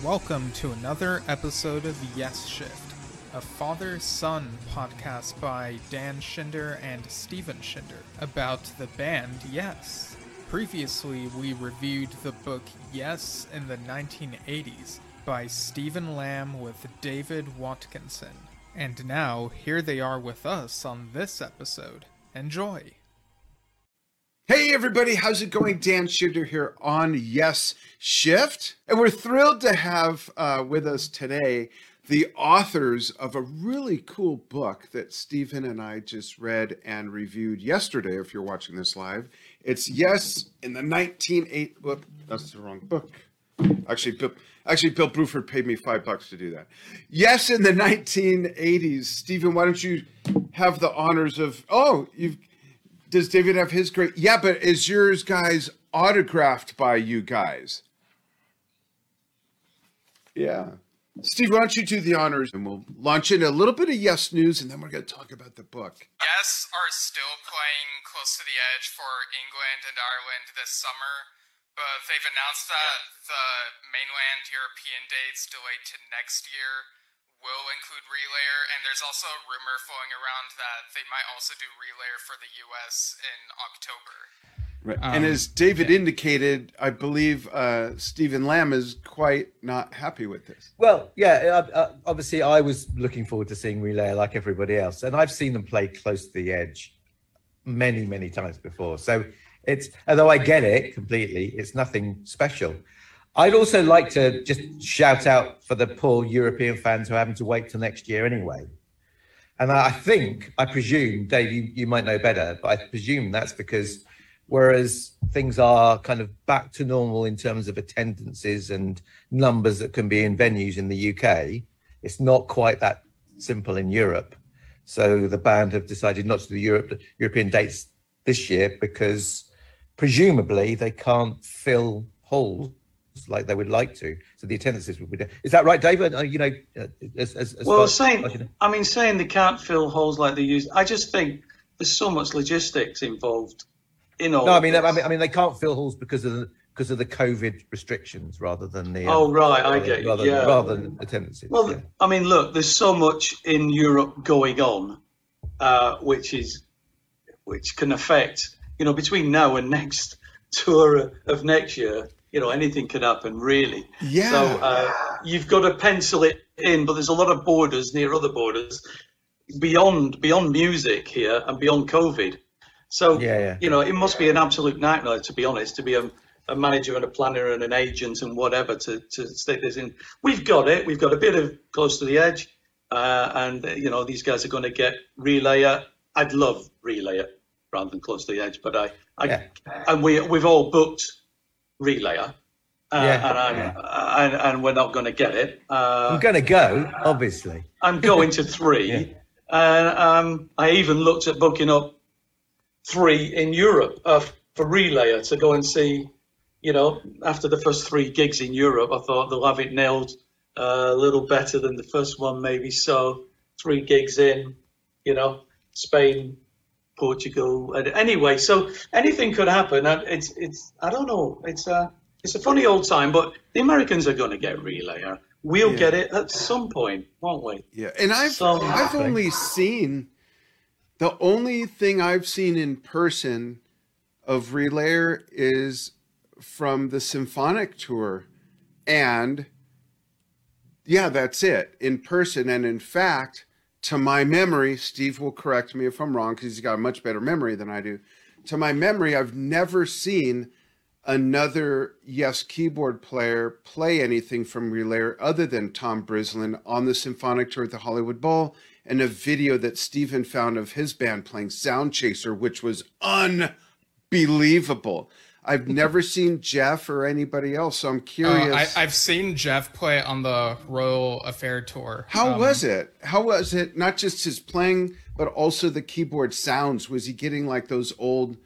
Welcome to another episode of Yes Shift, a father son podcast by Dan Schinder and Steven Schinder about the band Yes. Previously, we reviewed the book Yes in the 1980s by Stephen Lambe with David Watkinson. And now, here they are with us on this episode. Enjoy! Hey everybody, how's it going? Dan Schinder here on Yes Shift. And we're thrilled to have uh, with us today the authors of a really cool book that Stephen and I just read and reviewed yesterday, if you're watching this live. It's Yes in the 198. Whoop, that's the wrong book. Actually, Bill, actually, Bill Bruford paid me five bucks to do that. Yes, in the 1980s. Stephen, why don't you have the honors of? Oh, you've does David have his great? Yeah, but is yours guys autographed by you guys? Yeah. Steve, why don't you do the honors and we'll launch in a little bit of Yes News and then we're going to talk about the book. Yes are still playing close to the edge for England and Ireland this summer, but they've announced that the mainland European dates delayed to next year will include Relayer, and there's also a rumor flowing around that they might also do Relayer for the US in October. Right. Um, and as David yeah. indicated, I believe uh, Stephen Lambe is quite not happy with this. Well, yeah, uh, uh, obviously, I was looking forward to seeing Relayer like everybody else, and I've seen them play close to the edge many, many times before. So it's, although I get it completely, it's nothing special. I'd also like to just shout out for the poor European fans who are having to wait till next year anyway. And I think, I presume, Dave, you, you might know better, but I presume that's because whereas things are kind of back to normal in terms of attendances and numbers that can be in venues in the UK, it's not quite that simple in Europe. So the band have decided not to do Europe, European dates this year because presumably they can't fill halls like they would like to. So the attendances would be down. Is that right, David? Uh, you know, uh, as, as, as well, saying, as you know. I mean, saying they can't fill holes like they use. I just think there's so much logistics involved in all. No, I mean, I mean, I mean, they can't fill halls because of the because of the COVID restrictions rather than the. Oh um, right, I get rather, yeah. rather than attendances. Well, yeah. I mean, look, there's so much in Europe going on, uh, which is which can affect you know between now and next tour of next year you know anything can happen really. Yeah. So uh, you've got to pencil it in, but there's a lot of borders near other borders beyond beyond music here and beyond COVID. So yeah, yeah. you know it must be an absolute nightmare to be honest to be a, a manager and a planner and an agent and whatever to to stick this in. We've got it. We've got a bit of close to the edge, uh, and you know these guys are going to get relayer. I'd love relayer rather than close to the edge, but I, I yeah. and we we've all booked relayer. Uh, yeah, and, I'm, yeah. and, and, we're not going to get it. Uh, I'm going to go, obviously. I'm going to three. yeah. And um, I even looked at booking up three in Europe uh, for Relayer to go and see. You know, after the first three gigs in Europe, I thought they'll have it nailed uh, a little better than the first one, maybe. So, three gigs in, you know, Spain, Portugal. Anyway, so anything could happen. It's it's I don't know. It's a it's a funny old time, but the Americans are going to get relayer. We'll yeah. get it at some point, won't we? Yeah, and I've I've only seen the only thing I've seen in person of relayer is from the symphonic tour, and yeah, that's it in person. And in fact, to my memory, Steve will correct me if I'm wrong because he's got a much better memory than I do. To my memory, I've never seen another Yes keyboard player play anything from Relayer other than Tom Brislin on the symphonic tour at the Hollywood Bowl and a video that Stephen found of his band playing Sound Chaser, which was unbelievable. I've never seen Geoff or anybody else, so I'm curious. Uh, I, have seen Geoff play on the Royal Affair tour. How um, was it? How was it? Not just his playing, but also the keyboard sounds. Was he getting like those old,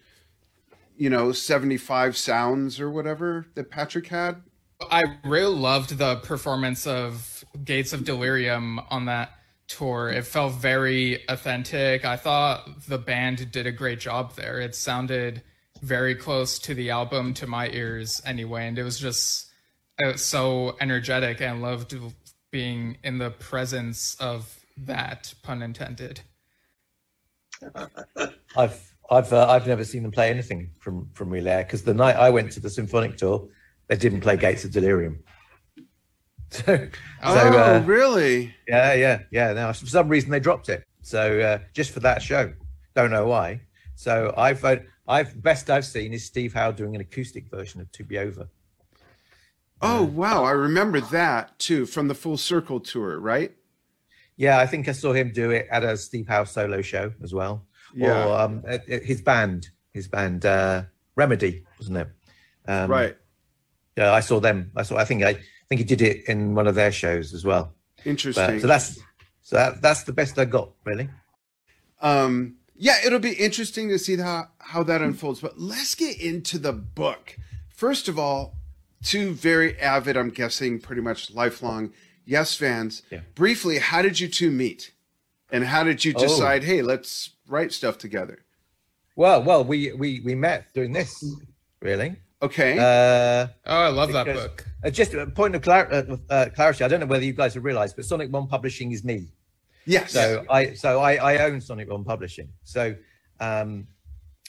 you know, 75 sounds or whatever that Patrick had? I really loved the performance of Gates of Delirium on that tour. It felt very authentic. I thought the band did a great job there. It sounded very close to the album to my ears anyway and it was just uh, so energetic and loved being in the presence of that pun intended. I've I've uh, I've never seen them play anything from from Relayer because the night I went to the symphonic tour, they didn't play Gates of Delirium. So, oh, so, uh, really? Yeah, yeah, yeah. Now, for some reason, they dropped it. So, uh, just for that show, don't know why. So, I've I've best I've seen is Steve Howe doing an acoustic version of "To Be Over." Oh wow, I remember that too from the Full Circle tour, right? Yeah, I think I saw him do it at a Steve Howe solo show as well. Yeah. Or um, his band, his band uh, Remedy, wasn't it? Um, right. Yeah, I saw them. I saw. I think I think he did it in one of their shows as well. Interesting. But, so that's so that, that's the best I got, really. Um, yeah, it'll be interesting to see how how that unfolds. But let's get into the book. First of all, two very avid, I'm guessing, pretty much lifelong Yes fans. Yeah. Briefly, how did you two meet, and how did you oh. decide? Oh. Hey, let's write stuff together. Well, well, we we we met doing this, really. Okay. Uh, oh, I love that book. Uh, just a point of clar- uh, uh, clarity. I don't know whether you guys have realised, but Sonicbond Publishing is me. Yes. So I so I, I own Sonicbond Publishing. So, um,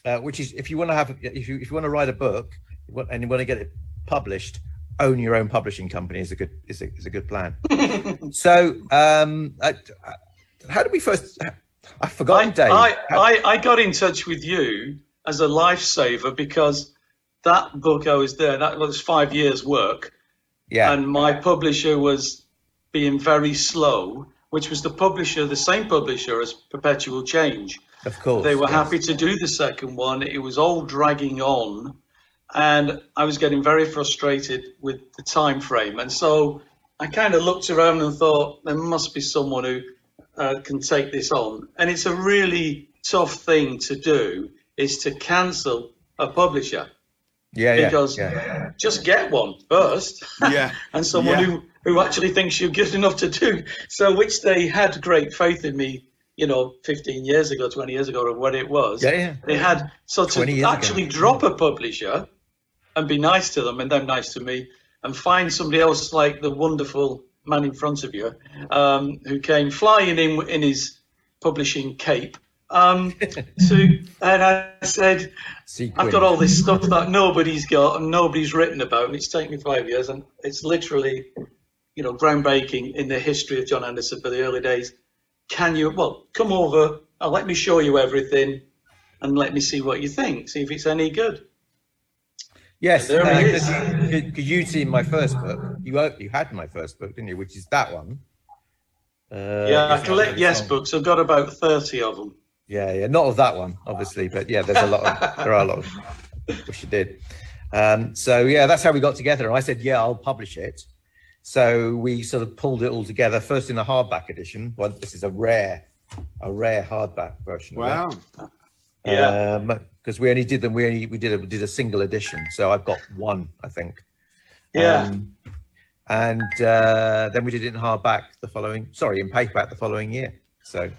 uh, which is if you want to have if you if you want to write a book and you want to get it published, own your own publishing company is a good is a, is a good plan. so, um, uh, how did we first? I forgot. I, Dave. I, I, I got in touch with you as a lifesaver because that book I was there. That was five years' work. Yeah. And my publisher was being very slow, which was the publisher, the same publisher as Perpetual Change. Of course. They were yes. happy to do the second one. It was all dragging on, and I was getting very frustrated with the time frame. And so I kind of looked around and thought there must be someone who uh, can take this on. And it's a really tough thing to do is to cancel a publisher. Yeah, because yeah, just get one first. Yeah. and someone yeah. who, who actually thinks you're good enough to do. So which they had great faith in me, you know, 15 years ago, 20 years ago, or what it was. Yeah, yeah. They had so to actually ago. drop a publisher and be nice to them and them nice to me and find somebody else like the wonderful man in front of you, um, who came flying in in his publishing cape. Um, to and I said, Sequin. I've got all this stuff that nobody's got and nobody's written about, and it's taken me five years, and it's literally, you know, groundbreaking in the history of John Anderson for the early days. Can you? Well, come over. I'll let me show you everything, and let me see what you think. See if it's any good. Yes, because uh, you'd seen my first book. You you had my first book, didn't you? Which is that one. Uh, yeah, I collect yes books. I've got about thirty of them. Yeah, yeah, not of that one, obviously, but yeah, there's a lot. Of, there are a lot of which you did. Um, so yeah, that's how we got together. And I said, yeah, I'll publish it. So we sort of pulled it all together. First in a hardback edition. Well, this is a rare, a rare hardback version. Wow. Yeah. Because um, we only did them. We only we did a we did a single edition. So I've got one, I think. Yeah. Um, and uh, then we did it in hardback the following. Sorry, in paperback the following year. So,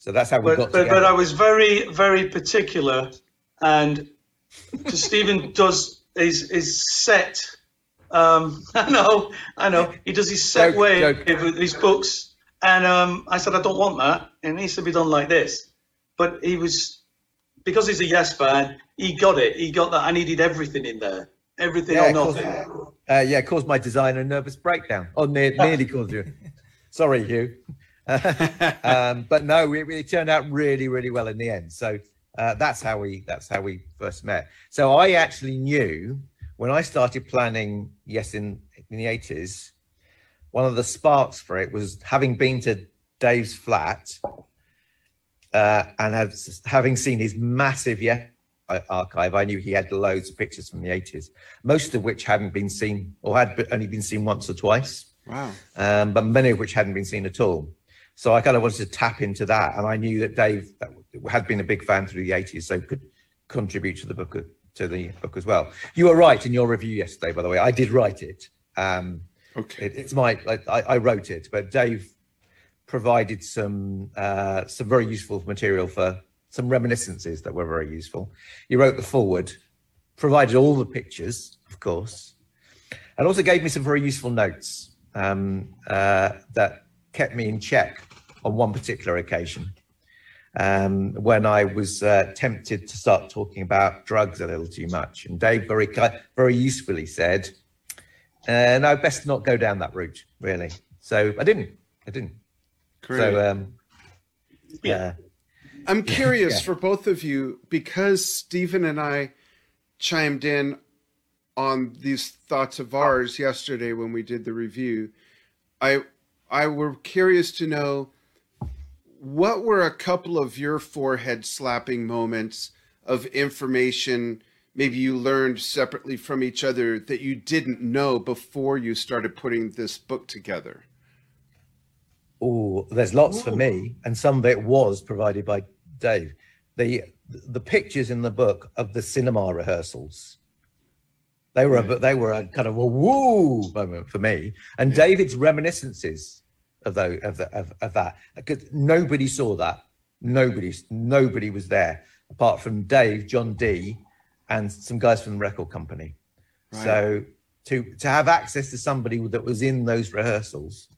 so that's how we but, got. But, but I was very very particular, and Stephen does is is set. Um, I know, I know. He does his set joke, way joke. with his books, and um, I said I don't want that. It needs to be done like this. But he was because he's a Yes fan, he got it. He got that. I needed everything in there, everything yeah, or nothing. Caused, uh, yeah, caused my designer a nervous breakdown. Oh, near, nearly caused you. Sorry, Hugh. um, but no, it, it, turned out really, really well in the end. So uh, that's how we that's how we first met. So I actually knew when I started planning Yes in in the eighties. One of the sparks for it was having been to Dave's flat uh, and have, having seen his massive yeah, archive, I knew he had loads of pictures from the 80s, most of which hadn't been seen or had only been seen once or twice. Wow. Um, but many of which hadn't been seen at all. So I kind of wanted to tap into that. And I knew that Dave had been a big fan through the 80s, so could contribute to the book to the book as well. You were right in your review yesterday, by the way. I did write it. Um, okay. It, it's my, I, I wrote it, but Dave provided some uh, some very useful material for some reminiscences that were very useful. He wrote the foreword, provided all the pictures, of course, and also gave me some very useful notes um, uh, that kept me in check on one particular occasion um, when I was uh, tempted to start talking about drugs a little too much. And Dave very very usefully said, uh, "No, best not go down that route, really." So I didn't. I didn't. Great. So um, yeah. I'm curious yeah. for both of you because Stephen and I chimed in on these thoughts of ours yesterday when we did the review. I I were curious to know what were a couple of your forehead slapping moments of information maybe you learned separately from each other that you didn't know before you started putting this book together? Oh, there's lots Ooh. for me, and some of it was provided by Dave. The the pictures in the book of the cinema rehearsals. They were a, hmm. they were a kind of a woo moment for me, and David's reminiscences of those of, the, of, of that because nobody saw that. Nobody nobody was there apart from Dave, John D, and some guys from the record company. Right. So to to have access to somebody that was in those rehearsals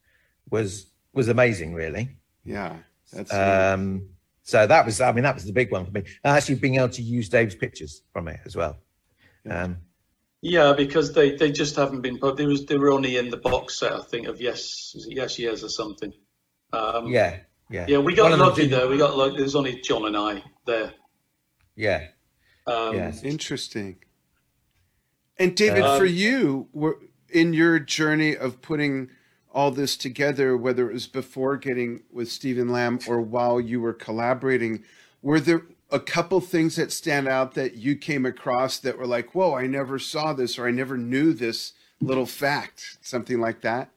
was was amazing, really. Yeah, that's. Um, so that was, I mean, that was the big one for me. And actually, being able to use Dave's pictures from it as well. Um, yeah, because they, they just haven't been. But they was they were only in the box set, I think, of yes, yes, yes, or something. Um, yeah, yeah, yeah. We got lucky there. We got like there's only John and I there. Yeah. Um, yeah. Interesting. And David, um, for you, were in your journey of putting all this together, whether it was before getting with Stephen Lambe or while you were collaborating, were there a couple things that stand out that you came across that were like, whoa, I never saw this or I never knew this little fact, something like that?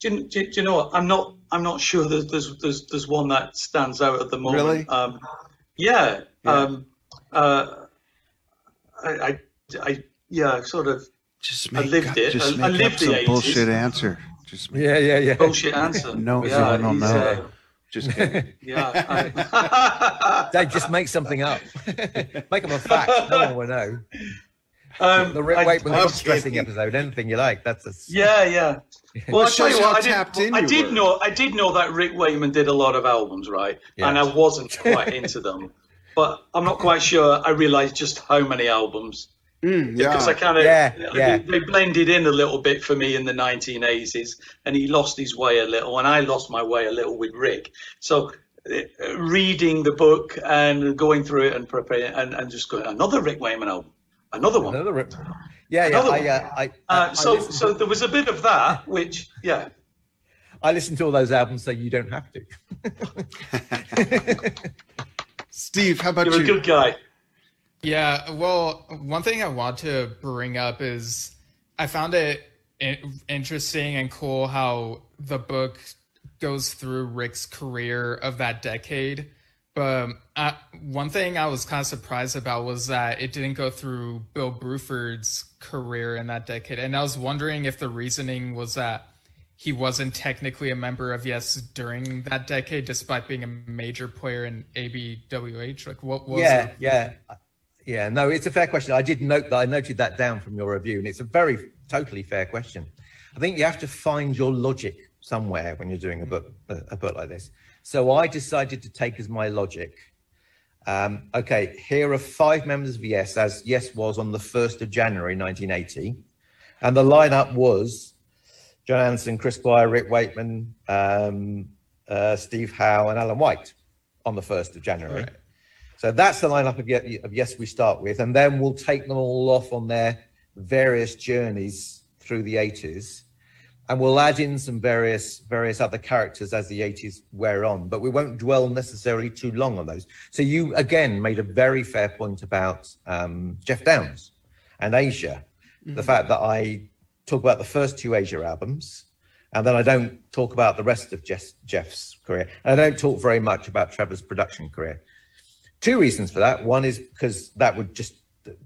Do you, do, do you know what? I'm not. I'm not sure. There's, there's there's there's one that stands out at the moment. Really? Um, yeah. yeah. Um, uh, I, I, I, yeah, sort of just make, I lived it. Just I, make I up some bullshit answer. Just yeah, yeah, yeah. Bullshit answer. no, yeah, I don't know. Uh, just kidding. yeah. I... Dave, just make something up. make them a fact. No one will know. Um, the Rick Wakeman I, stressing episode, anything you like. That's a yeah, yeah. Well, I tell you what, I did, I did know, I did know that Rick Wakeman did a lot of albums, right? Yeah. And I wasn't quite into them, but I'm not quite sure. I realised just how many albums Mm, yeah. Because I kind of yeah, yeah. They, they blended in a little bit for me in the 1980s, and he lost his way a little, and I lost my way a little with Rick. So uh, reading the book and going through it and preparing and, and just going another Rick Wakeman album, another one, another Rick. Yeah, yeah. I, uh, I, uh, so so there was a bit of that, which yeah. I listened to all those albums, so you don't have to. Steve, how about You're you? You're a good guy. Yeah, well, one thing I want to bring up is I found it interesting and cool how the book goes through Rick's career of that decade. But uh, one thing I was kind of surprised about was that it didn't go through Bill Bruford's career in that decade. And I was wondering if the reasoning was that he wasn't technically a member of Yes during that decade, despite being a major player in ABWH. Like, what was yeah, it? Yeah, yeah, no, it's a fair question. I did note that I noted that down from your review, and it's a very totally fair question. I think you have to find your logic somewhere when you're doing a book a, book like this. So I decided to take as my logic. Um, okay, here are five members of Yes, as Yes was on the first of January 1980, and the lineup was John Anderson, Chris Squire, Rick Wakeman, um, uh, Steve Howe, and Alan White on the first of January. Right. So that's the lineup of, of Yes we start with, and then we'll take them all off on their various journeys through the 80s, and we'll add in some various various other characters as the 80s wear on, but we won't dwell necessarily too long on those. So you again made a very fair point about um, Geoff Downes and Asia, mm-hmm. the fact that I talk about the first two Asia albums. And then I don't talk about the rest of Geoff's career. And I don't talk very much about Trevor's production career. Two reasons for that. One is because that would just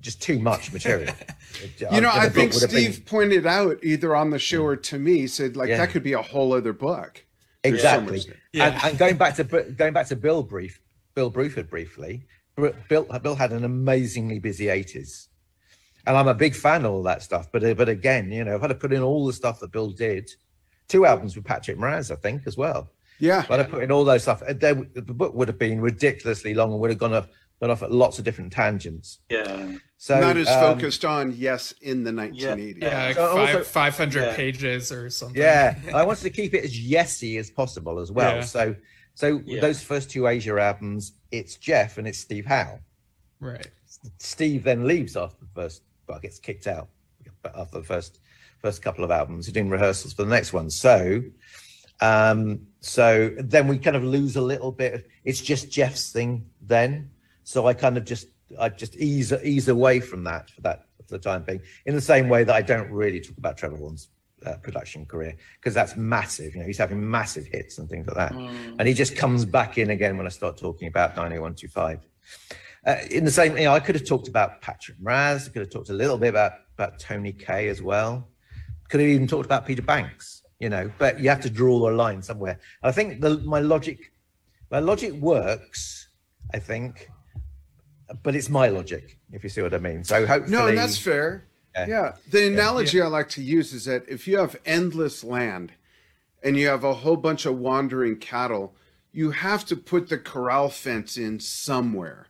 just too much material. you know, I think Steve been... pointed out either on the show or to me said like yeah. that could be a whole other book. Exactly. So yeah. and, and, going back to going back to Bill brief, Bill Bruford briefly. Bill Bill had an amazingly busy 80s. and I'm a big fan of all that stuff. But but again, you know, if I'd have put in all the stuff that Bill did, two albums with Patrick Moraz, I think as well. Yeah, but I put in all those stuff. They, the book would have been ridiculously long and would have gone off gone off at lots of different tangents. Yeah. So not as um, focused on yes in the 1980s. Yeah, yeah so five, also, 500 yeah. pages or something. Yeah, I wanted to keep it as yesy as possible as well. Yeah. So so those first two Asia albums, it's Geoff and it's Steve Howe. Right. Steve then leaves after the first, well, gets kicked out after the first first couple of albums. He's doing rehearsals for the next one. So, um, so then we kind of lose a little bit. It's just Geoff's thing then. So I kind of just I just ease ease away from that for that for the time being. In the same way that I don't really talk about Trevor Horn's uh, production career because that's massive. You know, he's having massive hits and things like that, mm. and he just comes back in again when I start talking about 90125. Uh, in the same, you know, I could have talked about Patrick Moraz. I could have talked a little bit about about Tony Kaye as well. Could have even talked about Peter Banks. You know, but you have to draw a line somewhere. I think the, my logic, my logic works. I think, but it's my logic, if you see what I mean. So hopefully, no, and that's fair. Yeah. yeah. The analogy yeah. I like to use is that if you have endless land and you have a whole bunch of wandering cattle, you have to put the corral fence in somewhere.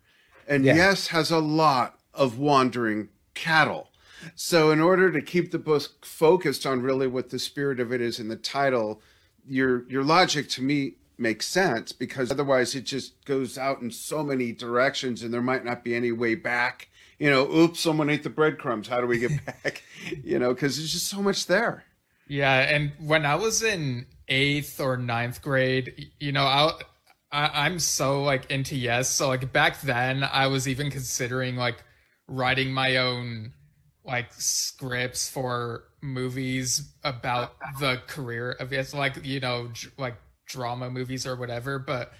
And yeah. Yes has a lot of wandering cattle. So, in order to keep the book focused on really what the spirit of it is in the title, your your logic to me makes sense because otherwise it just goes out in so many directions and there might not be any way back you know, oops, someone ate the breadcrumbs. How do we get back? you know, because there's just so much there. Yeah, and when I was in eighth or ninth grade, you know, I, I I'm so like into yes. So like back then, I was even considering like writing my own like scripts for movies about the career of it's like you know, like drama movies or whatever. But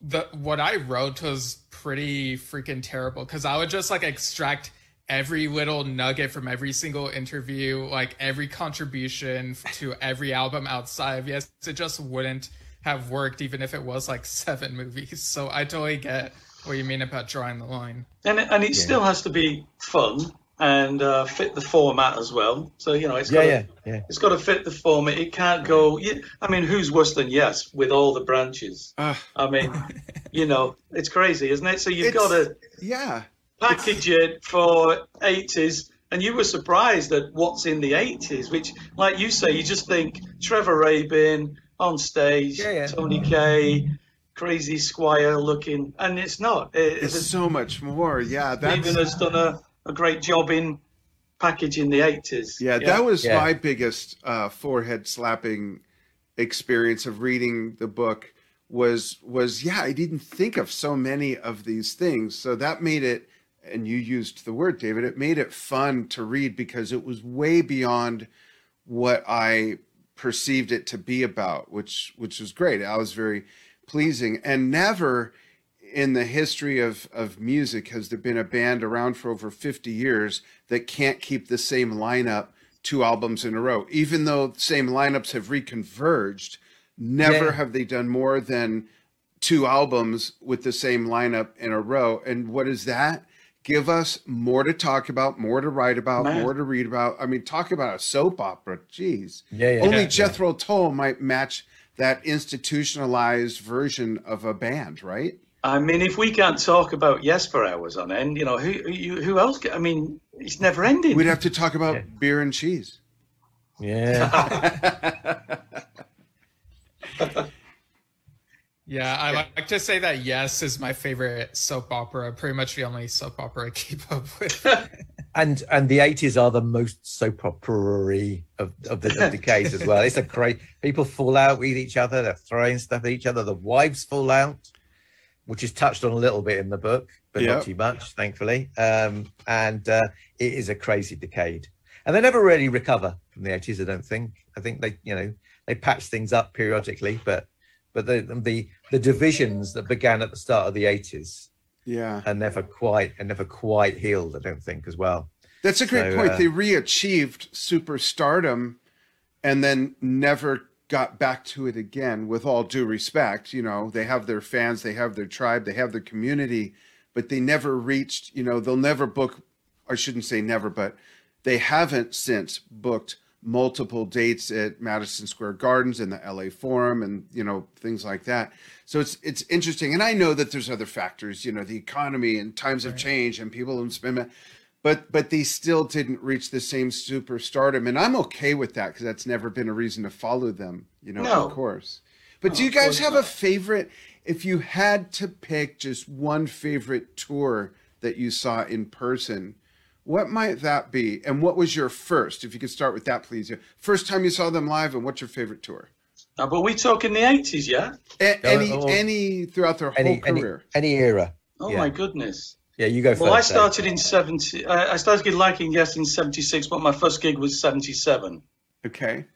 the what I wrote was pretty freaking terrible because I would just like extract every little nugget from every single interview, like every contribution to every album outside of yes, it just wouldn't have worked even if it was like seven movies. So I totally get what you mean about drawing the line. And and it yeah. still has to be fun and uh, fit the format as well. So you know, it's got yeah, to, yeah, yeah. it's got to fit the format. It can't go. I mean, who's worse than Yes with all the branches? Uh, I mean, you know, it's crazy, isn't it? So you've got to yeah package it for eighties. And you were surprised at what's in the 80s, which, like you say, you just think Trevor Rabin on stage, Tony Kaye, crazy squire looking, and it's not. It, it's, it's so much more. Yeah, that's... Even has done a a great job in packaging the 80s. Yeah, yeah. that was yeah. my biggest uh, forehead slapping experience of reading the book was was yeah, I didn't think of so many of these things. So that made it and you used the word David, it made it fun to read because it was way beyond what I perceived it to be about, which which was great. I was very pleasing and never in the history of, of music has there been a band around for over 50 years that can't keep the same lineup two albums in a row. Even though same lineups have reconverged never yeah. have they done more than two albums with the same lineup in a row. And what is that? Give us more to talk about more to write about Man. more to read about. I mean talk about a soap opera. Jeez. Yeah, yeah only yeah, jethro tull might match that institutionalized version of a band right I mean, if we can't talk about yes for hours on end, you know, who who, who else? I mean, it's never ending. We'd have to talk about yeah. beer and cheese. Yeah. yeah, I like to say that Yes is my favorite soap opera. Pretty much the only soap opera I keep up with. and and the eighties are the most soap opera of, of the of decades as well. It's a great people fall out with each other. They're throwing stuff at each other. The wives fall out which is touched on a little bit in the book, but yep. not too much, thankfully. Um, and uh, it is a crazy decade. And they never really recover from the 80s, I don't think. I think they, you know, they patch things up periodically, but but the the the divisions that began at the start of the 80s yeah are never quite are never quite healed, I don't think, as well. That's a great so, point. Uh, they re-achieved superstardom and then never got back to it again with all due respect you know they have their fans they have their tribe they have their community but they never reached you know they'll never book I shouldn't say never, but they haven't since booked multiple dates at Madison Square Gardens and the LA Forum and you know things like that. So it's it's interesting, and I know that there's other factors, you know, the economy and times right. have changed and people don't spend, but but they still didn't reach the same superstardom, and I'm okay with that because that's never been a reason to follow them, you know, no. of course. But no, do you guys have not. a favorite? If you had to pick just one favorite tour that you saw in person, what might that be? And what was your first? If you could start with that, please. First time you saw them live, and what's your favorite tour? Uh, but we talk in the eighties, yeah? A- any, oh, any throughout their any, whole career, any, any era. Oh yeah. my goodness! Yeah, you go first. Well, I started in seventy. I started liking Yes in seventy six, but my first gig was seventy seven. Okay.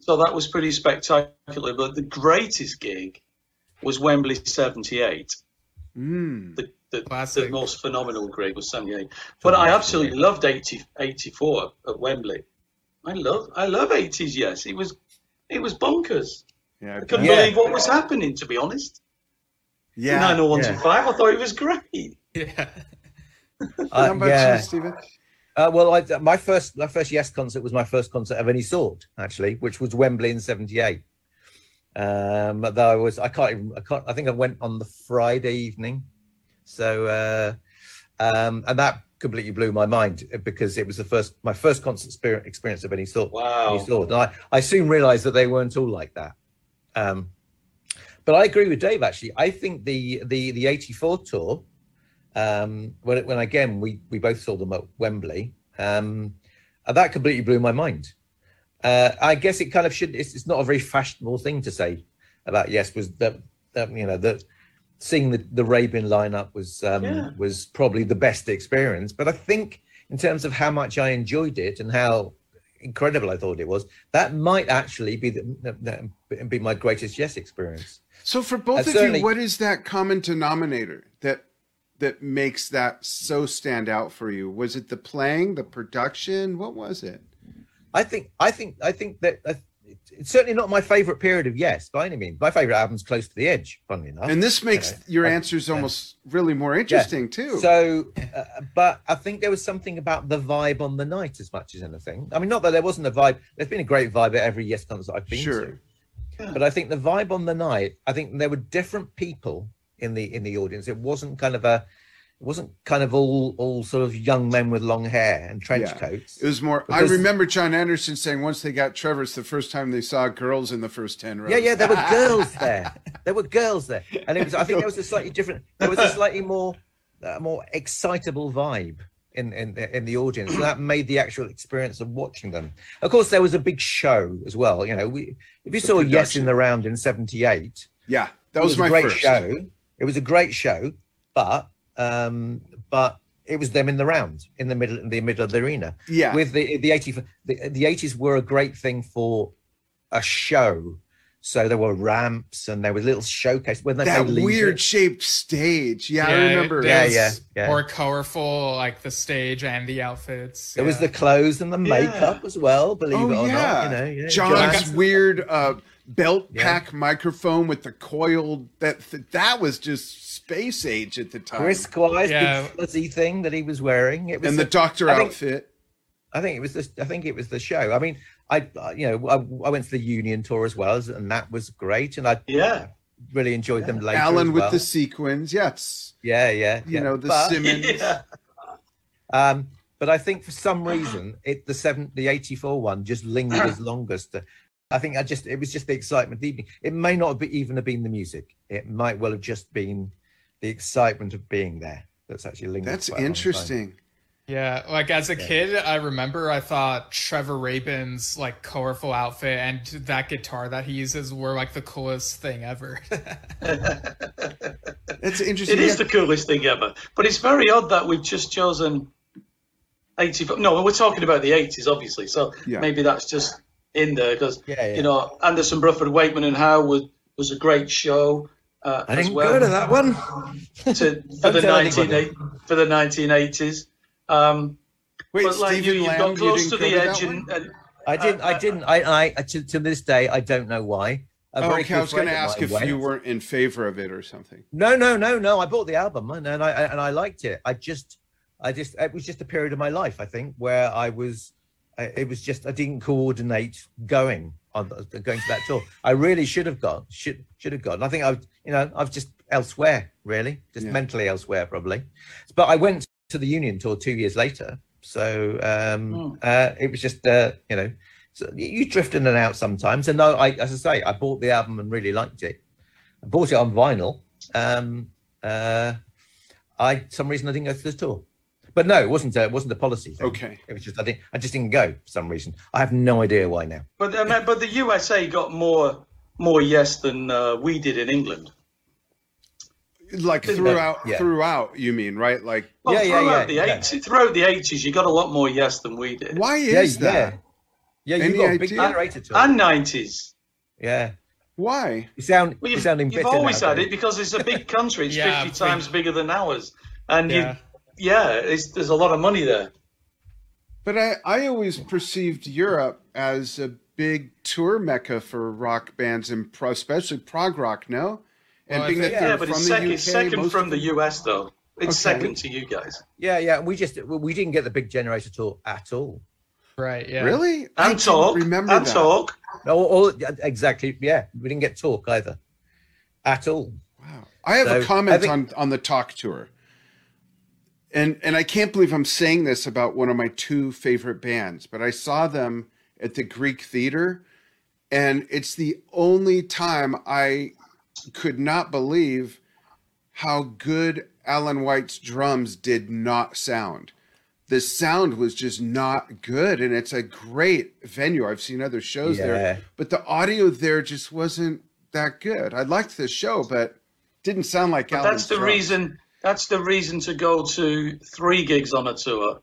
So that was pretty spectacular. But the greatest gig was Wembley seventy eight. Mm. The the, the most phenomenal gig was 78. But I absolutely loved 80, 84 at Wembley. I love I love 80s. Yes, it was it was bonkers. Yeah, I couldn't yeah. believe what was happening. To be honest. Yeah. 90125. Yeah. I thought it was great. Yeah. uh, yeah. You, Stephen? Uh, well, I, my first my first Yes concert was my first concert of any sort, actually, which was Wembley in '78. Um, though I was, I can't even, I can't, I think I went on the Friday evening so, uh, um, and that completely blew my mind because it was the first, my first concert experience of any sort. Wow. Any sort. And I, I soon realized that they weren't all like that. Um, but I agree with Dave. Actually, I think the the the '84 tour, um, when when again we we both saw them at Wembley, um, that completely blew my mind. Uh, I guess it kind of should. It's, it's, not a very fashionable thing to say about yes. Was that, that you know that seeing the, the Rabin lineup was um, yeah. was probably the best experience. But I think in terms of how much I enjoyed it and how incredible I thought it was, that might actually be the, be my greatest yes experience. So for both of you, what is that common denominator that that makes that so stand out for you? Was it the playing, the production? What was it? I think I think I think that it's certainly not my favorite period of Yes by any means. My favorite album's Close to the Edge, funnily enough. And this makes know, your answers I, almost uh, really more interesting yeah. too. So, uh, but I think there was something about the vibe on the night as much as anything. I mean, not that there wasn't a vibe. There's been a great vibe at every Yes concert I've been sure. to. But I think the vibe on the night, I think there were different people in the in the audience. It wasn't kind of a it wasn't kind of all all sort of young men with long hair and trench yeah. coats. It was more. Because, I remember John Anderson saying once they got Trevor, it's the first time they saw girls in the first ten rows. Yeah, yeah, there were girls there. There were girls there, and it was. I think there was a slightly different. There was a slightly more, uh, more excitable vibe in in in the audience. that made the actual experience of watching them. Of course, there was a big show as well. You know, we if you the saw production. Yes in the Round in '78. Yeah, that was, was my great first. show. It was a great show, but um, but it was them in the round in the middle in the middle of the arena. Yeah. With the the 80s the, the 80s were a great thing for a show. So there were ramps and there was little showcase when they that weird shaped stage. Yeah, yeah, I remember. Yeah, yeah, yeah. More colorful, like the stage and the outfits. It yeah. was the clothes and the makeup yeah. as well. Believe oh, it or yeah. not, you know. Yeah. John's weird uh, belt pack microphone with the coiled that that was just space age at the time. Chris Squire's yeah. fuzzy thing that he was wearing. It was and the, the doctor I outfit. Think, I think it was the. I think it was the show. I mean, I you know I, I went to the Union tour as well, and that was great. And I yeah really enjoyed yeah. them later. Alan well. with the sequins, yes. Yeah, yeah. You yeah. know the but, Simmons. Yeah. Um, but I think for some reason it the seven the eighty four one just lingered as longest. I think I just it was just the excitement of the evening. It may not have even have been the music. It might well have just been the excitement of being there that's actually linked. That's interesting. Yeah, like as a yeah. kid, I remember I thought Trevor Rabin's like colorful outfit and that guitar that he uses were like the coolest thing ever. It's interesting. It is the coolest thing ever, but it's very odd that we've just chosen 80. No, we're talking about the 80s, obviously. So yeah. maybe that's just in there because yeah, you know Anderson, Bruford, Wakeman, and Howe was was a great show. Uh, I didn't well. go to that one. to, for the 19 for the 1980s. Um, Wait, but like you, you got close to the edge, and, and, I didn't. I didn't. I, I to, to this day, I don't know why. Oh, okay, I was going to ask if went. you weren't in favor of it or something. No, no, no, no. I bought the album and, and I and I liked it. I just I just it was just a period of my life, I think, where I was. It was just I didn't coordinate going on going to that tour. I really should have gone. Should should have gone. I think I've you know I've just elsewhere really, just yeah. mentally elsewhere probably. But I went to the Union tour two years later, so um, oh. uh, it was just uh, you know so you drift in and out sometimes. And no, I as I say, I bought the album and really liked it. I bought it on vinyl. Um, uh, I some reason I didn't go to the tour. But no, it wasn't. A, it wasn't a policy thing. Okay. It was just I didn't. I just didn't go for some reason. I have no idea why now. But uh, but the USA got more more yes than uh, we did in England. Like throughout, yeah. throughout, you mean right? Like well, yeah, throughout yeah, yeah, the 80s, throughout the eighties, you got a lot more yes than we did. Why is that? Yeah, you got a big generator to and nineties. Yeah. Why? You sound well, you've, sounding You've always had it because it's a big country. It's yeah, fifty times bigger than ours, and yeah. you yeah, there's a lot of money there. But I, I always perceived Europe as a big tour mecca for rock bands and pro, especially prog rock. No, and well, being that yeah, but it's second, UK, second from the US though. It's okay. second to you guys. Yeah, yeah. We just we didn't get the big generator tour at all. Right. Yeah. Really? And talk. Remember and that. talk. No, all, exactly. Yeah, we didn't get talk either, at all. Wow. I have so, a comment think, on on the talk tour and and I can't believe I'm saying this about one of my two favorite bands, but I saw them at the Greek Theater, and it's the only time I could not believe how good Alan White's drums did not sound. The sound was just not good, and it's a great venue. I've seen other shows yeah. there, but the audio there just wasn't that good. I liked the show, but didn't sound like but Alan's That's the drums. reason that's the reason to go to three gigs on a tour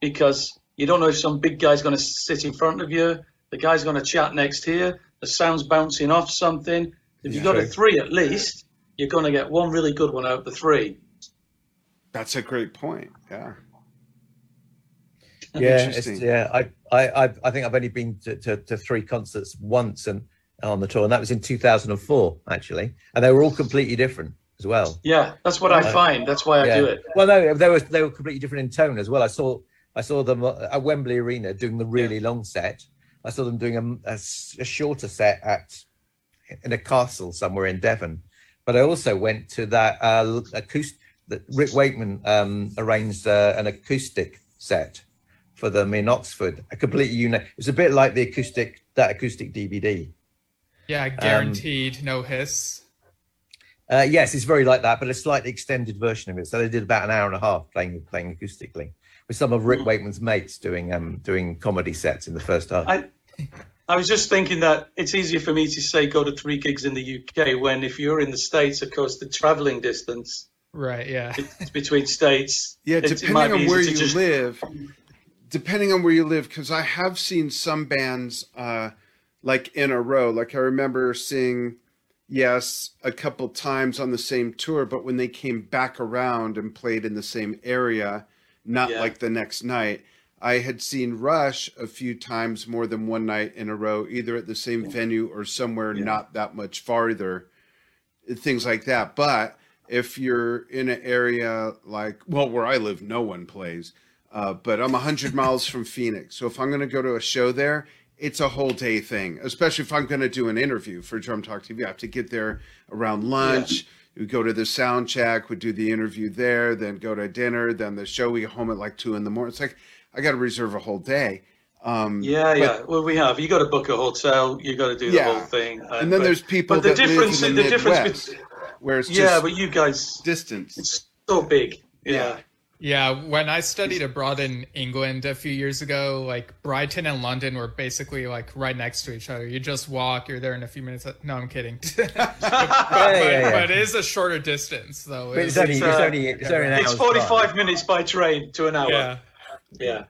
because you don't know if some big guy's going to sit in front of you, the guy's going to chat next here, the sound's bouncing off something. If you go a three at least, you're going to get one really good one out of the three. That's a great point. Yeah. Yeah, yeah. I, I, I think I've only been to, to, to three concerts once and on the tour, and that was in 2004 actually, and they were all completely different as well. Yeah, that's what I uh, find. That's why I yeah. do it. Well, no, they were they were completely different in tone as well. I saw I saw them at Wembley Arena doing the really yeah. long set. I saw them doing a, a, a, shorter set at in a castle somewhere in Devon. But I also went to that uh, acoustic that Rick Wakeman um, arranged uh, an acoustic set for them in Oxford. A completely unique. It's a bit like the acoustic that acoustic DVD. Yeah, guaranteed um, no hiss. Uh, yes, it's very like that, but a slightly extended version of it. So they did about an hour and a half playing playing acoustically with some of Rick hmm. Wakeman's mates doing um doing comedy sets in the first half. I, I was just thinking that it's easier for me to say go to three gigs in the UK when if you're in the States, of course, the traveling distance. Right. Yeah. between states. Yeah, depending on where you just... live. Depending on where you live, because I have seen some bands uh, like in a row. Like I remember seeing yes, a couple times on the same tour, but when they came back around and played in the same area, not yeah. like the next night, I had seen Rush a few times more than one night in a row, either at the same yeah. venue or somewhere yeah. not that much farther, things like that. But if you're in an area like, well, where I live, no one plays. Uh, but I'm 100 miles from Phoenix. So if I'm going to go to a show there, it's a whole day thing, especially if I'm going to do an interview for Drum Talk TV. I have to get there around lunch. Yeah. We go to the sound check, we do the interview there, then go to dinner, then the show. We get home at like two in the morning. It's like I got to reserve a whole day. Um, yeah, but, yeah. Well, we have. You got to book a hotel. You got to do yeah. the whole thing. Uh, and then but, there's people but the difference, in the, the difference, where it's yeah, but you guys distance. It's so big. yeah. yeah. Yeah, when I studied abroad in England a few years ago, like Brighton and London were basically like right next to each other. You just walk, you're there in a few minutes. No, I'm kidding. but, yeah, but, yeah, but, it is a shorter distance, though. It's, it's, only, it's, uh, only, it's, only it's 45 minutes by train to an hour. Yeah. Yeah.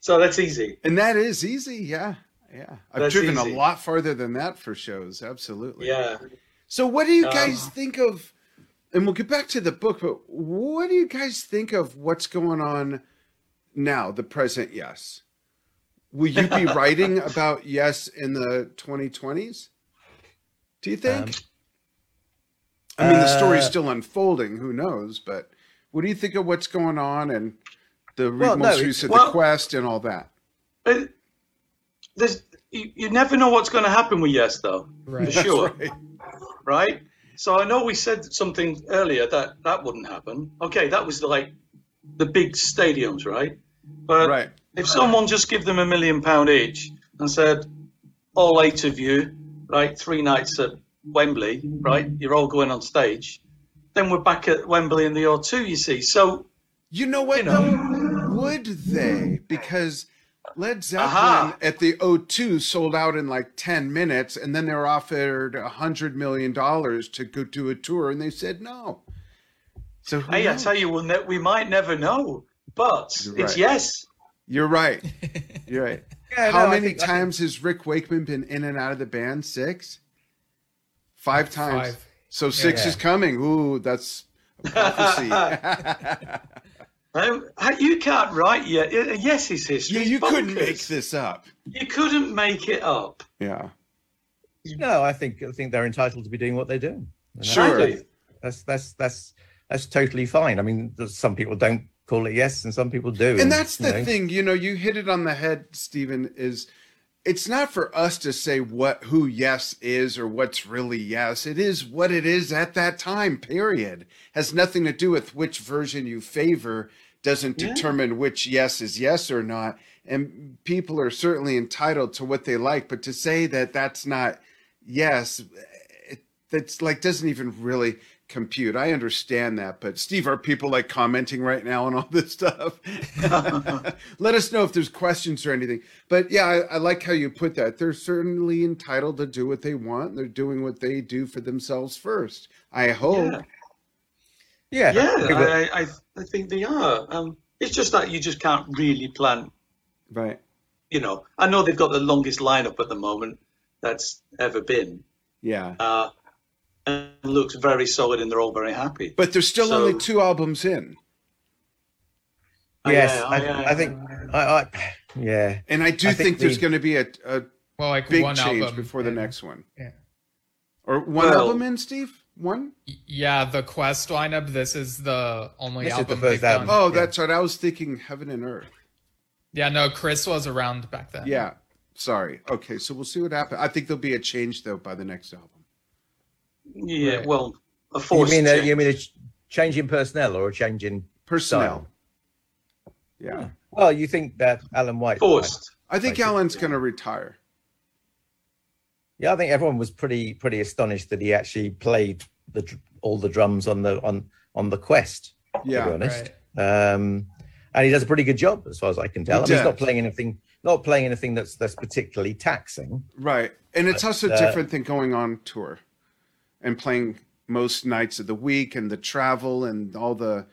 So that's easy. And that is easy. Yeah. Yeah. I've that's driven easy. a lot farther than that for shows. Absolutely. Yeah. So, what do you guys um, think of? And we'll get back to the book, but what do you guys think of what's going on now, the present yes? Will you be writing about yes in the 2020s? Do you think? Um, I mean, the story's uh, still unfolding. Who knows? But What do you think of what's going on and the well, most no, recent well, the quest and all that? There's you, you never know what's going to happen with Yes, though, right. for sure. Right. right. So I know we said something earlier that that wouldn't happen. Okay, that was like the big stadiums, right? But right. if someone just give them a million pound each and said, all eight of you, right, three nights at Wembley, right, you're all going on stage, then we're back at Wembley in the O2, you see. So you know what? You know, would they? Because Led Zeppelin Aha. at the O2 sold out in like 10 minutes, and then they were offered a $100 million to go do a tour, and they said no. So hey, knows? I tell you, we'll ne- we might never know, but right. it's yes. You're right. You're right. yeah, How no, many think, times has Rick Wakeman been in and out of the band? Six? Five times. Five. So six yeah. is coming. Ooh, that's prophecy. Um, you can't write yet. Yes, it's history. Yeah, you couldn't make this up. You couldn't make it up. Yeah. No, I think I think they're entitled to be doing what they're doing. Sure. That's that's that's that's totally fine. I mean, some people don't call it yes, and some people do. And, and that's the know. thing. You know, you hit it on the head, Stephen. Is it's not for us to say what who yes is or what's really yes. It is what it is at that time. Period. Has nothing to do with which version you favor doesn't yeah. determine which yes is yes or not. And people are certainly entitled to what they like, but to say that that's not yes, it, that's like doesn't even really compute. I understand that, but Steve, are people like commenting right now on all this stuff? Let us know if there's questions or anything. But yeah, I, I, like how you put that. They're certainly entitled to do what they want. They're doing what they do for themselves first. I hope. Yeah. Yeah, yeah, I, I, I think they are. Um, it's just that you just can't really plan. Right. You know, I know they've got the longest lineup at the moment that's ever been. Yeah. Uh, and looks very solid, and they're all very happy. But there's still so, only two albums in. Oh, yes, yeah, I, yeah, I, think. I, I, yeah, and I do I think, think, there's going to be a, a well, like big change album, before the next one. Yeah. Or one well, album in, Steve one? Yeah, the Quest lineup. This is the only this album the they've done. Oh, yeah. that's right. I was thinking Heaven and Earth. Yeah, no, Chris was around back then. Yeah, sorry. Okay, so we'll see what happens. I think there'll be a change though by the next album. Yeah, right. well, a force. You mean a, you mean a change in personnel or a change in personnel? Style? Yeah. Well, you think that Alan White forced? I think Alan's going to retire. Yeah, I think everyone was pretty pretty astonished that he actually played the all the drums on the on on the quest. Yeah, to be honest. Right. Um, and he does a pretty good job as far as I can tell. I mean, he's not playing anything not playing anything that's that's particularly taxing. Right, and it's but, also uh, different than going on tour and playing most nights of the week and the travel and all the.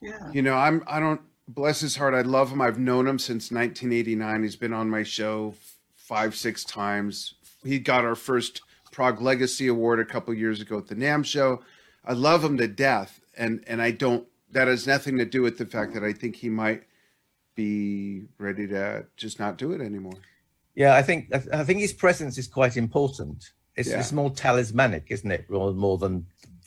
Yeah. You know, I'm I don't bless his heart. I love him. I've known him since 1989. He's been on my show five six times he got our first Prog Legacy Award a couple years ago at the NAMM show. I love him to death, and and I don't. That has nothing to do with the fact that I think he might be ready to just not do it anymore. Yeah, I think I think his presence is quite important. It's, yeah. it's more talismanic, isn't it, more, more than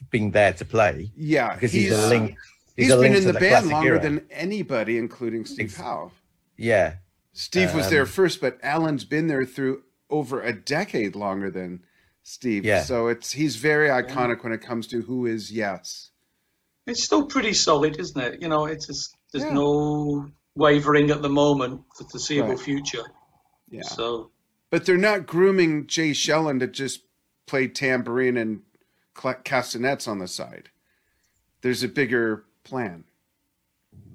being there to play? Yeah, because he's, he's a link. He's, he's been in the, the band longer era. than anybody, including Steve Howe. Yeah, Steve was um, there first, but Alan's been there through over a decade longer than Steve. Yeah. So it's he's very iconic when it comes to who is yes. It's still pretty solid, isn't it? You know, it's just, there's yeah. no wavering at the moment for the foreseeable right. future. Yeah. So, but they're not grooming Jay Schellen to just play tambourine and castanets on the side. There's a bigger plan,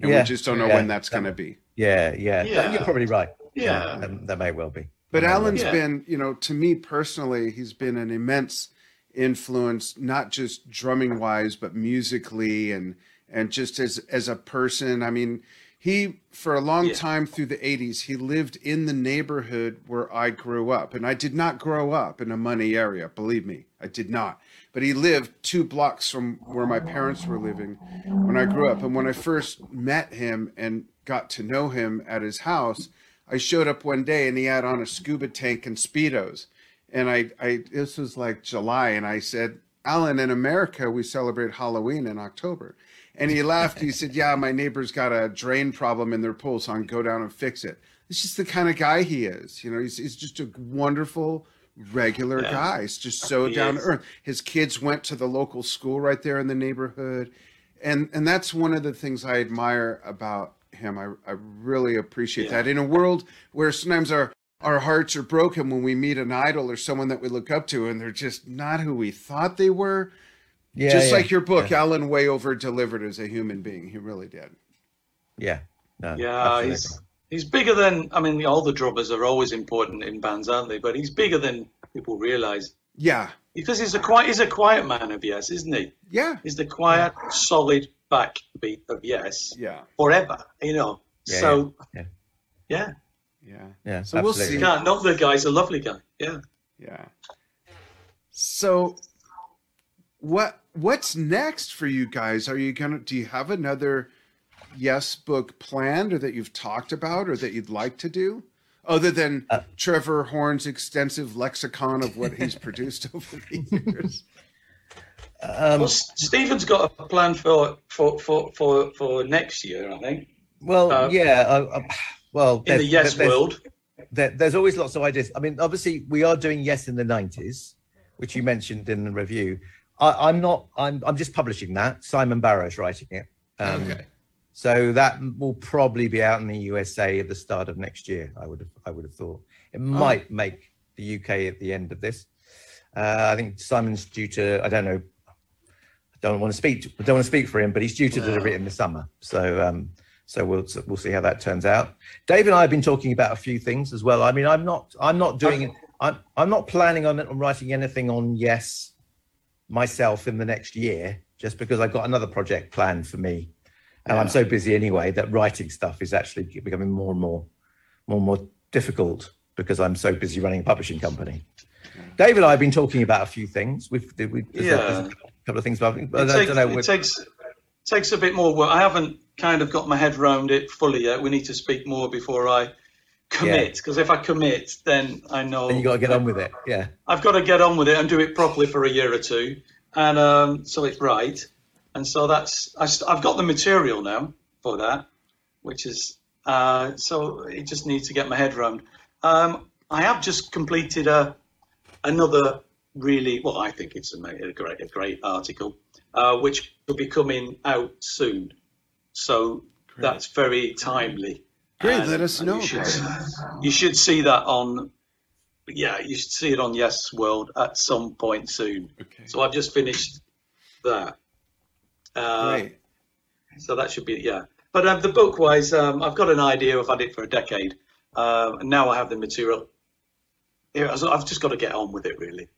and yeah. we just don't know yeah. when that's going to be. Yeah, yeah, yeah. You're probably right. Yeah, that, that may well be. But Alan's yeah. been, you know, to me personally, he's been an immense influence, not just drumming wise, but musically and and just as as a person. I mean, he for a long yeah. time through the 80s he lived in the neighborhood where i grew up and i did not grow up in a money area believe me i did not but he lived two blocks from where my parents were living when i grew up and when i first met him and got to know him at his house I showed up one day and he had on a scuba tank and speedos, and I, I this was like July, and I said, Alan, in America we celebrate Halloween in October, And he laughed. He said, "Yeah, my neighbor's got a drain problem in their pool, so I can go down and fix it." It's just the kind of guy he is. You know, he's he's just a wonderful, regular yeah. guy. He's just so he down is. to earth. His kids went to the local school right there in the neighborhood, and and that's one of the things I admire about him. I I really appreciate yeah. that in a world where sometimes our our hearts are broken when we meet an idol or someone that we look up to and they're just not who we thought they were. Yeah, just yeah, like your book, yeah. Alan Way over delivered as a human being. He really did. Yeah. No, yeah, absolutely. he's he's bigger than I mean all the drummers are always important in bands, aren't they? But he's bigger than people realise. Yeah. Because he's a quiet he's a quiet man of yes, isn't he? Yeah. He's the quiet, solid backbeat of yes. Yeah. Forever. You know. so yeah. yeah. Yeah. Yeah. So absolutely. we'll see. Yeah, not the guy's a lovely guy. Yeah. Yeah. So what what's next for you guys? Are you gonna do you have another yes book planned or that you've talked about or that you'd like to do? Other than uh, Trevor Horn's extensive lexicon of what he's produced over the years. Um, well, Stephen's got a plan for for for for, for next year, I think. Well, uh, yeah. Uh, well, in the yes there's, world, there, there's always lots of ideas. I mean, obviously, we are doing yes in the '90s, which you mentioned in the review. I, am not. I'm. I'm just publishing that. Simon Barrow's writing it. Um, okay. So that will probably be out in the USA at the start of next year. I would have. I would have thought it oh. might oh. make the UK at the end of this. Uh, I think Simon's due to. I don't know. I don't want to speak. I don't want to speak for him, but he's due to deliver it in the summer. So um, so we'll we'll see how that turns out. Dave and I have been talking about a few things as well. I mean, I'm not I'm not doing I'm I'm not planning on, on writing anything on yes myself in the next year, just because I've got another project planned for me, and yeah. I'm so busy anyway that writing stuff is actually becoming more and more more and more difficult because I'm so busy running a publishing company. Dave and I have been talking about a few things. We've, we, yeah. Couple of things, but it, takes, it takes takes a bit more work. I haven't kind of got my head around it fully yet. We need to speak more before I commit because yeah. if I commit, then I know. Then you got to get on with it. Yeah. I've got to get on with it and do it properly for a year or two, and um, so it's right. And so that's I, have got the material now for that, which is uh, so it just needs to get my head around. Um, I have just completed a another really well. I think it's a, great a great article, uh, which will be coming out soon. So Great. that's very timely. Great, and, let us know. You should, you should, see that on, yeah, you should see it on Yes World at some point soon. Okay. So I've just finished that. Uh, Great. So that should be, yeah. But uh, the book wise, um, I've got an idea. I've had it for a decade. Uh, and now I have the material. I've just got to get on with it, really.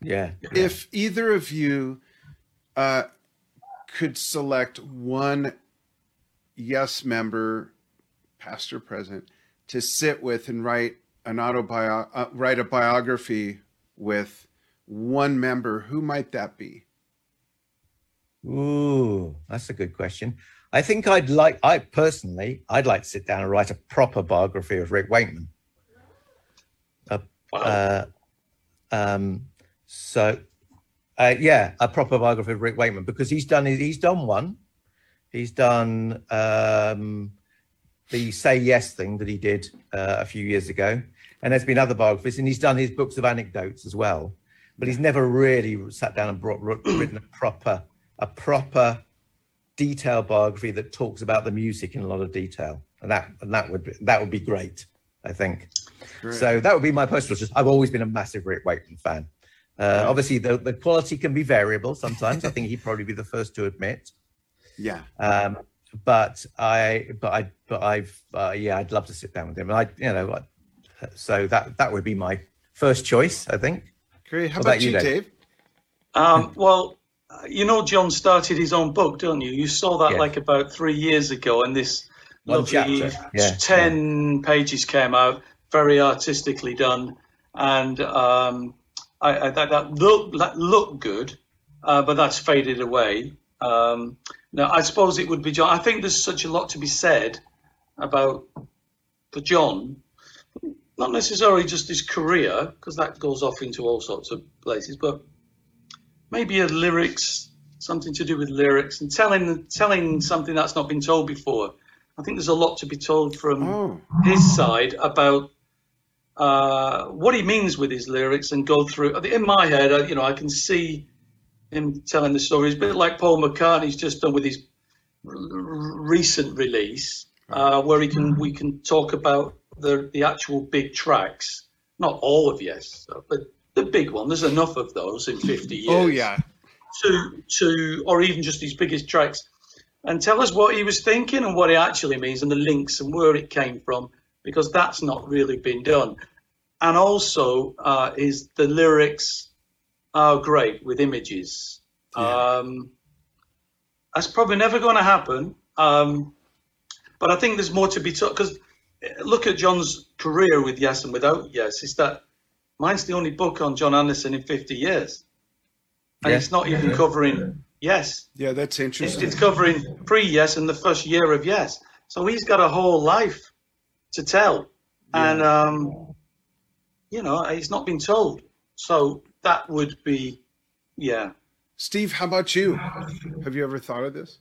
Yeah. If either of you uh, could select one yes member, past or present, to sit with and write an autobio- uh, write a biography with one member, who might that be? Ooh, that's a good question. I think I'd like, I personally, I'd like to sit down and write a proper biography of Rick Wakeman. Uh, wow. uh, um, so, uh, yeah, a proper biography of Rick Wakeman because he's done he's done one He's done um, the Say Yes thing that he did uh, a few years ago, and there's been other biographies, and he's done his books of anecdotes as well. But he's never really sat down and brought, written a proper, a proper, detailed biography that talks about the music in a lot of detail, and that and that would be, that would be great. I think. Great. So that would be my personal. I've always been a massive Rick Wakeman fan. Uh, obviously, the, the quality can be variable sometimes. I think he'd probably be the first to admit. Yeah. Um, but I, but I, but I've, uh, yeah, I'd love to sit down with him. And I, you know, so that that would be my first choice, I think. Great. How about, about, you, Dave? Dave? Um, well, you know, John started his own book, don't you? You saw that yeah. like about three years ago, and this One lovely yeah. ten yeah. pages came out, very artistically done, and um, I, I, that, that looked that looked good, uh, but that's faded away. Um, now, I suppose it would be John. I think there's such a lot to be said about for John, not necessarily just his career, because that goes off into all sorts of places, but maybe a lyrics something to do with lyrics and telling telling something that's not been told before. I think there's a lot to be told from oh. his side about uh, what he means with his lyrics and go through. In my head, you know, I can see him telling the stories, a bit like Paul McCartney's just done with his recent release, uh, where he can we can talk about the the actual big tracks, not all of Yes, but the big one. There's enough of those in 50 years. Oh yeah. To to or even just his biggest tracks, and tell us what he was thinking and what it actually means and the links and where it came from, because that's not really been done. And also, uh, is the lyrics are great with images. Yeah. Um, that's probably never going to happen. Um, but I think there's more to be taught because look at John's career with Yes and without Yes. Is that mine's the only book on John Anderson in 50 years, and yeah. it's not even covering Yes. Yeah, that's interesting. It's, it's covering pre Yes and the first year of Yes. So he's got a whole life to tell, yeah. and um, you know, he's not been told. So that would be, yeah. Steve, how about you? Have you ever thought of this?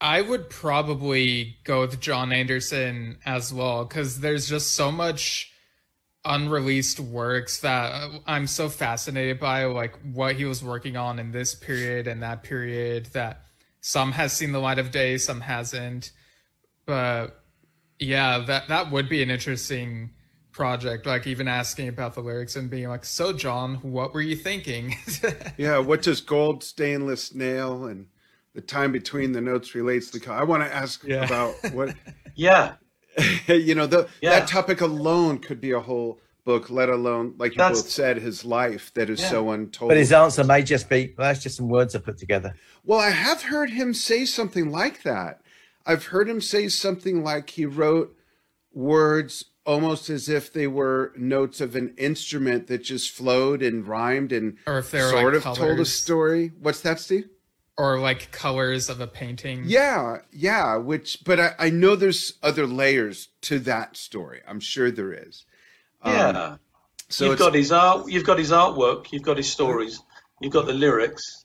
I would probably go with John Anderson as well because there's just so much unreleased works that I'm so fascinated by, like what he was working on in this period and that period. That some has seen the light of day, some hasn't. But yeah, that that would be an interesting project like even asking about the lyrics and being like so john what were you thinking yeah what does gold stainless nail and the time between the notes relates to i want to ask yeah. about what yeah you know the, yeah. that topic alone could be a whole book let alone like you that's, both said his life that is yeah. so untold but his answer may just be well, that's just some words i put together well i have heard him say something like that i've heard him say something like he wrote words almost as if they were notes of an instrument that just flowed and rhymed and or if sort like of colors. told a story. What's that, Steve? Or like colors of a painting. Yeah, yeah. Which, but I, I know there's other layers to that story. I'm sure there is. Yeah. Um, so you've got his art. You've got his artwork. You've got his stories. You've got the lyrics.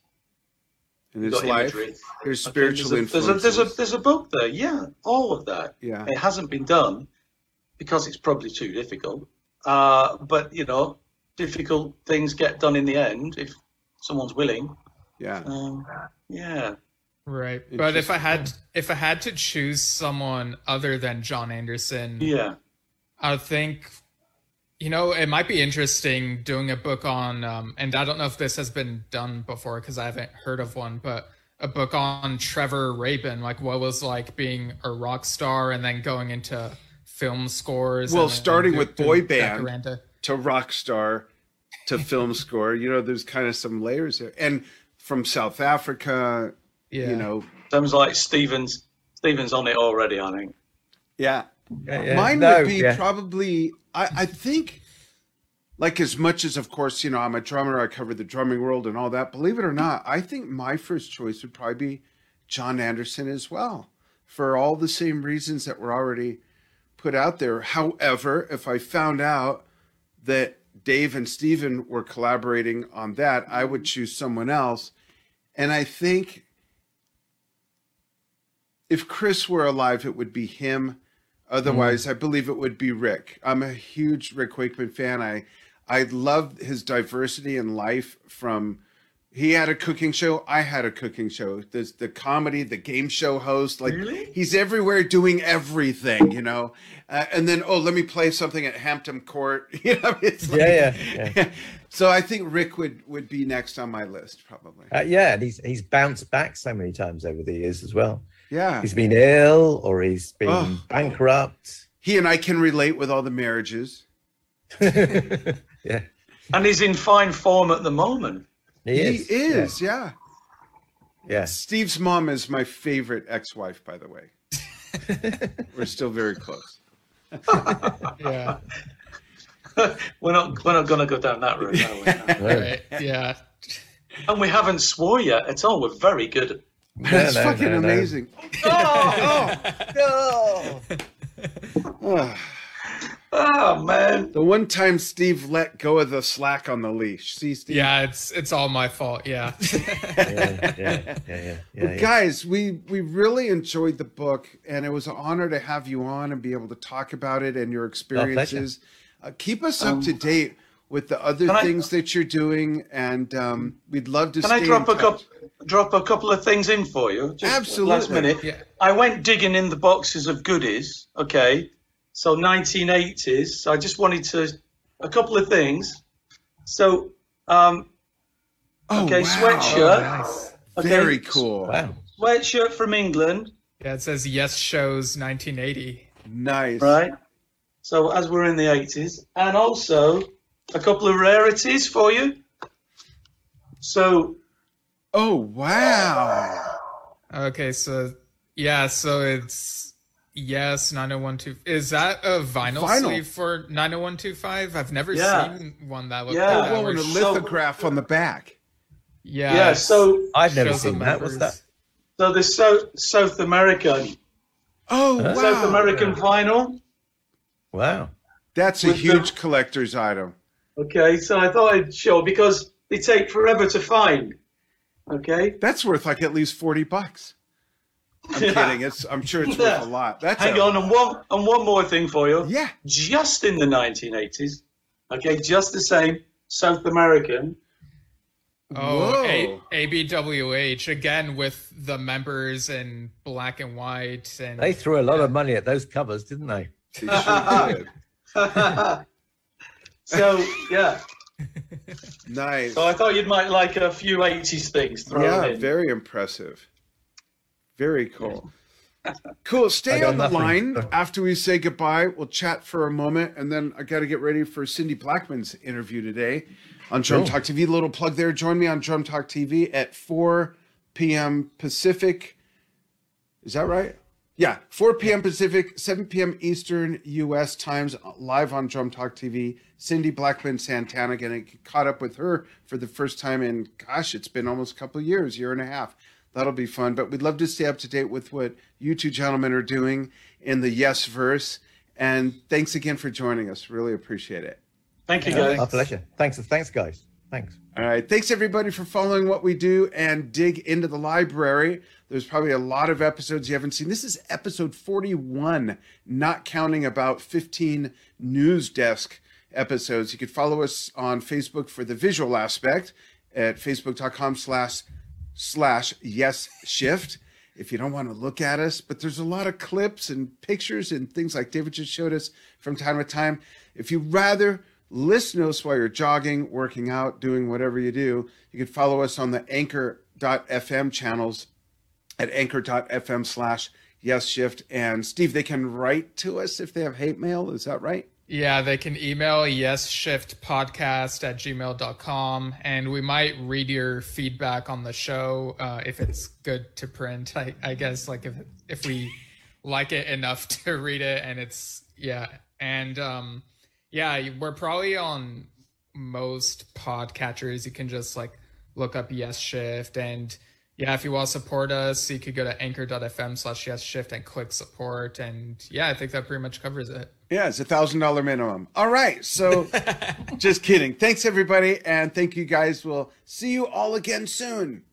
And his life. Imagery. There's spiritual okay, there's a, there's a, there's a there's a book there. Yeah, all of that. Yeah. It hasn't been done because it's probably too difficult. Uh, but you know, difficult things get done in the end if someone's willing. Yeah. Um, yeah. Right. But if I had if I had to choose someone other than John Anderson, yeah, I think you know, it might be interesting doing a book on um, and I don't know if this has been done before because I haven't heard of one, but a book on Trevor Rabin, like what was like being a rock star and then going into film scores. Well, and, starting and with boy band to rock star to film score, you know, there's kind of some layers there. And from South Africa, yeah. you know, sounds like Stephen's. Stephen's on it already, I think. Yeah, yeah, yeah. mine no, would be yeah. probably. I, I think, like as much as, of course, you know, I'm a drummer. I cover the drumming world and all that. Believe it or not, I think my first choice would probably be John Anderson as well, for all the same reasons that were already put out there. However, if I found out that Dave and Stephen were collaborating on that, I would choose someone else. And I think if Chris were alive, it would be him. Otherwise, mm. I believe it would be Rick. I'm a huge Rick Wakeman fan. I I love his diversity in life from he had a cooking show. I had a cooking show. There's the comedy, the game show host. Like really? he's everywhere doing everything, you know. Uh, and then oh, let me play something at Hampton Court. You know, it's like, yeah, yeah, yeah. so I think Rick would would be next on my list probably. Uh, yeah, and he's he's bounced back so many times over the years as well. Yeah, he's been ill or he's been oh. bankrupt. He and I can relate with all the marriages. yeah, and he's in fine form at the moment. He is. He is, yeah. yeah. Steve's mom is my favorite ex-wife, by the way. We're still very close. yeah. we're not we're not gonna go down that road, are we? right. Yeah. And we haven't swore yet at all. We're very good. That's no, no, fucking no, amazing. oh, oh, no. Oh man! The one time Steve let go of the slack on the leash. See, Steve? Yeah, it's it's all my fault. Yeah. yeah, yeah, yeah, yeah, Guys, we we really enjoyed the book, and it was an honor to have you on and be able to talk about it and your experiences. Uh, keep us up um, to date with the other things I, that you're doing, and um, we'd love to. Can I drop a couple drop a couple of things in for you? Absolutely. Last minute. Yeah. I went digging in the boxes of goodies. Okay so 1980s. I just wanted to a couple of things. So, um, oh, okay, wow. sweatshirt. Oh, nice. okay. Very cool. Wow. Sweatshirt from England. Yeah, it says Yes Shows 1980. Nice. Right. So as we're in the 80s, and also a couple of rarities for you. So. Oh wow. Okay, so yeah, so it's Yes, 90125. Is that a vinyl, vinyl. sleeve for 90125? I've never yeah. seen one that looks yeah. like that. Oh, and a lithograph so, on the back. Yeah. Yeah, so I've never seen that. What's that? So the South South American. Oh, wow. South American vinyl. Wow. That's a huge the, collector's item. Okay, so I thought I'd show because they take forever to find. Okay. That's worth like at least 40 bucks. I'm yeah. kidding. It's I'm sure it's worth a lot. That's hang a, on, and one and one more thing for you. Yeah. Just in the 1980s, okay, just the same South American. Oh, a- ABWH again with the members in black and white, and they threw a lot yeah. of money at those covers, didn't they? they sure so yeah. nice. So I thought you might like a few 80s things. yeah, in. very impressive. Very cool. Cool. Stay on the nothing. line after we say goodbye. We'll chat for a moment, and then I got to get ready for Cindy Blackman's interview today on Drum cool. Talk TV. Little plug there. Join me on Drum Talk TV at 4 p.m. Pacific. Is that right? Yeah, 4 p.m. Pacific, 7 p.m. Eastern U.S. times, live on Drum Talk TV. Cindy Blackman Santana getting caught up with her for the first time in, gosh, it's been almost a couple of years, year and a half. That'll be fun. But we'd love to stay up to date with what you two gentlemen are doing in the Yes verse. And thanks again for joining us. Really appreciate it. Thank you, guys. My pleasure. Thanks. Thanks, guys. Thanks. All right. Thanks, everybody, for following what we do and dig into the library. There's probably a lot of episodes you haven't seen. This is episode 41, not counting about 15 news desk episodes. You could follow us on Facebook for the visual aspect at facebook.com slash slash yes shift if you don't want to look at us. But there's a lot of clips and pictures and things like David just showed us from time to time. If you rather listen to us while you're jogging, working out, doing whatever you do, you can follow us on the anchor.fm channels at anchor.fm slash yes shift. And Steve, they can write to us if they have hate mail. Is that right? Yeah, they can email yesshiftpodcast at gmail.com and we might read your feedback on the show uh, if it's good to print. I, I guess like if if we like it enough to read it and it's yeah. And um yeah, we're probably on most podcatchers. You can just like look up Yes Shift and yeah, if you want to support us, you could go to anchor.fm slash yes shift and click support. And yeah, I think that pretty much covers it. Yeah, it's a thousand dollar minimum. All right. So just kidding. Thanks everybody. And thank you guys. We'll see you all again soon.